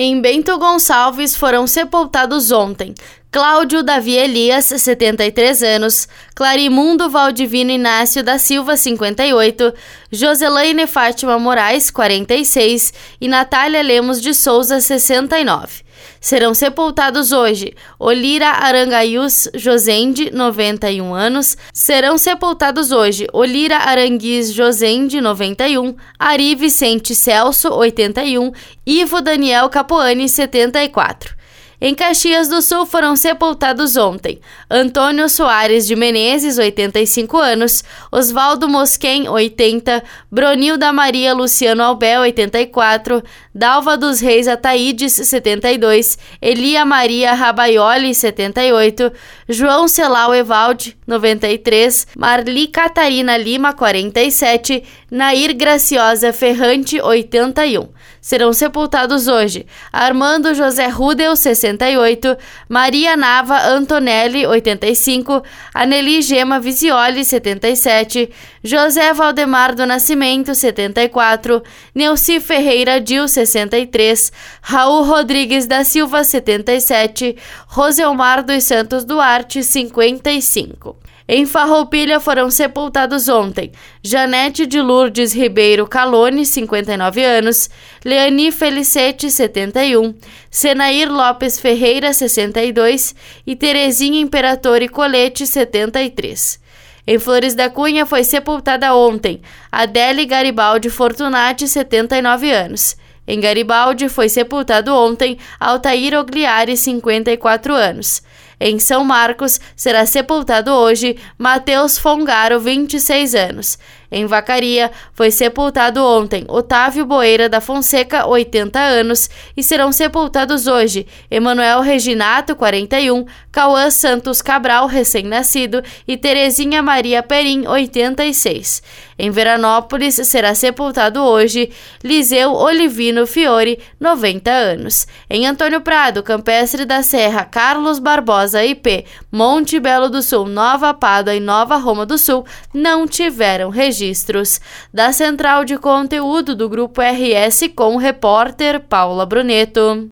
Em Bento Gonçalves foram sepultados ontem Cláudio Davi Elias, 73 anos, Clarimundo Valdivino Inácio da Silva, 58, Joselaine Fátima Moraes, 46 e Natália Lemos de Souza, 69. Serão sepultados hoje Olira Arangaius Josende, 91 anos. Serão sepultados hoje Olira Aranguiz Josende, 91, Ari Vicente Celso, 81, Ivo Daniel Capoani, 74. Em Caxias do Sul foram sepultados ontem Antônio Soares de Menezes, 85 anos, Oswaldo Mosquen, 80, Bronilda Maria Luciano Albel, 84, Dalva dos Reis Ataídes, 72, Elia Maria Rabaioli, 78, João Celau Evaldi, 93, Marli Catarina Lima, 47, Nair Graciosa Ferrante, 81. Serão sepultados hoje Armando José Rudel, 68, Maria Nava Antonelli, 85, Aneli Gema Visioli, 77, José Valdemar do Nascimento, 74, Neuci Ferreira Dil, 63, Raul Rodrigues da Silva, 77, Roselmar dos Santos Duarte, 55. Em Farroupilha foram sepultados ontem Janete de Lourdes Ribeiro Calone, 59 anos, Leani Felicete, 71, Senair Lopes Ferreira, 62 e Terezinha Imperatore Colete, 73. Em Flores da Cunha foi sepultada ontem Adele Garibaldi Fortunati, 79 anos. Em Garibaldi foi sepultado ontem Altair Ogliari, 54 anos. Em São Marcos, será sepultado hoje Mateus Fongaro, 26 anos. Em Vacaria, foi sepultado ontem Otávio Boeira da Fonseca, 80 anos, e serão sepultados hoje Emanuel Reginato, 41, Cauã Santos Cabral, recém-nascido, e Terezinha Maria Perim, 86. Em Veranópolis, será sepultado hoje Liseu Olivino Fiore, 90 anos. Em Antônio Prado, Campestre da Serra, Carlos Barbosa IP, Monte Belo do Sul, Nova Pádua e Nova Roma do Sul não tiveram registro registros. Da central de conteúdo do Grupo RS com o repórter Paula Bruneto.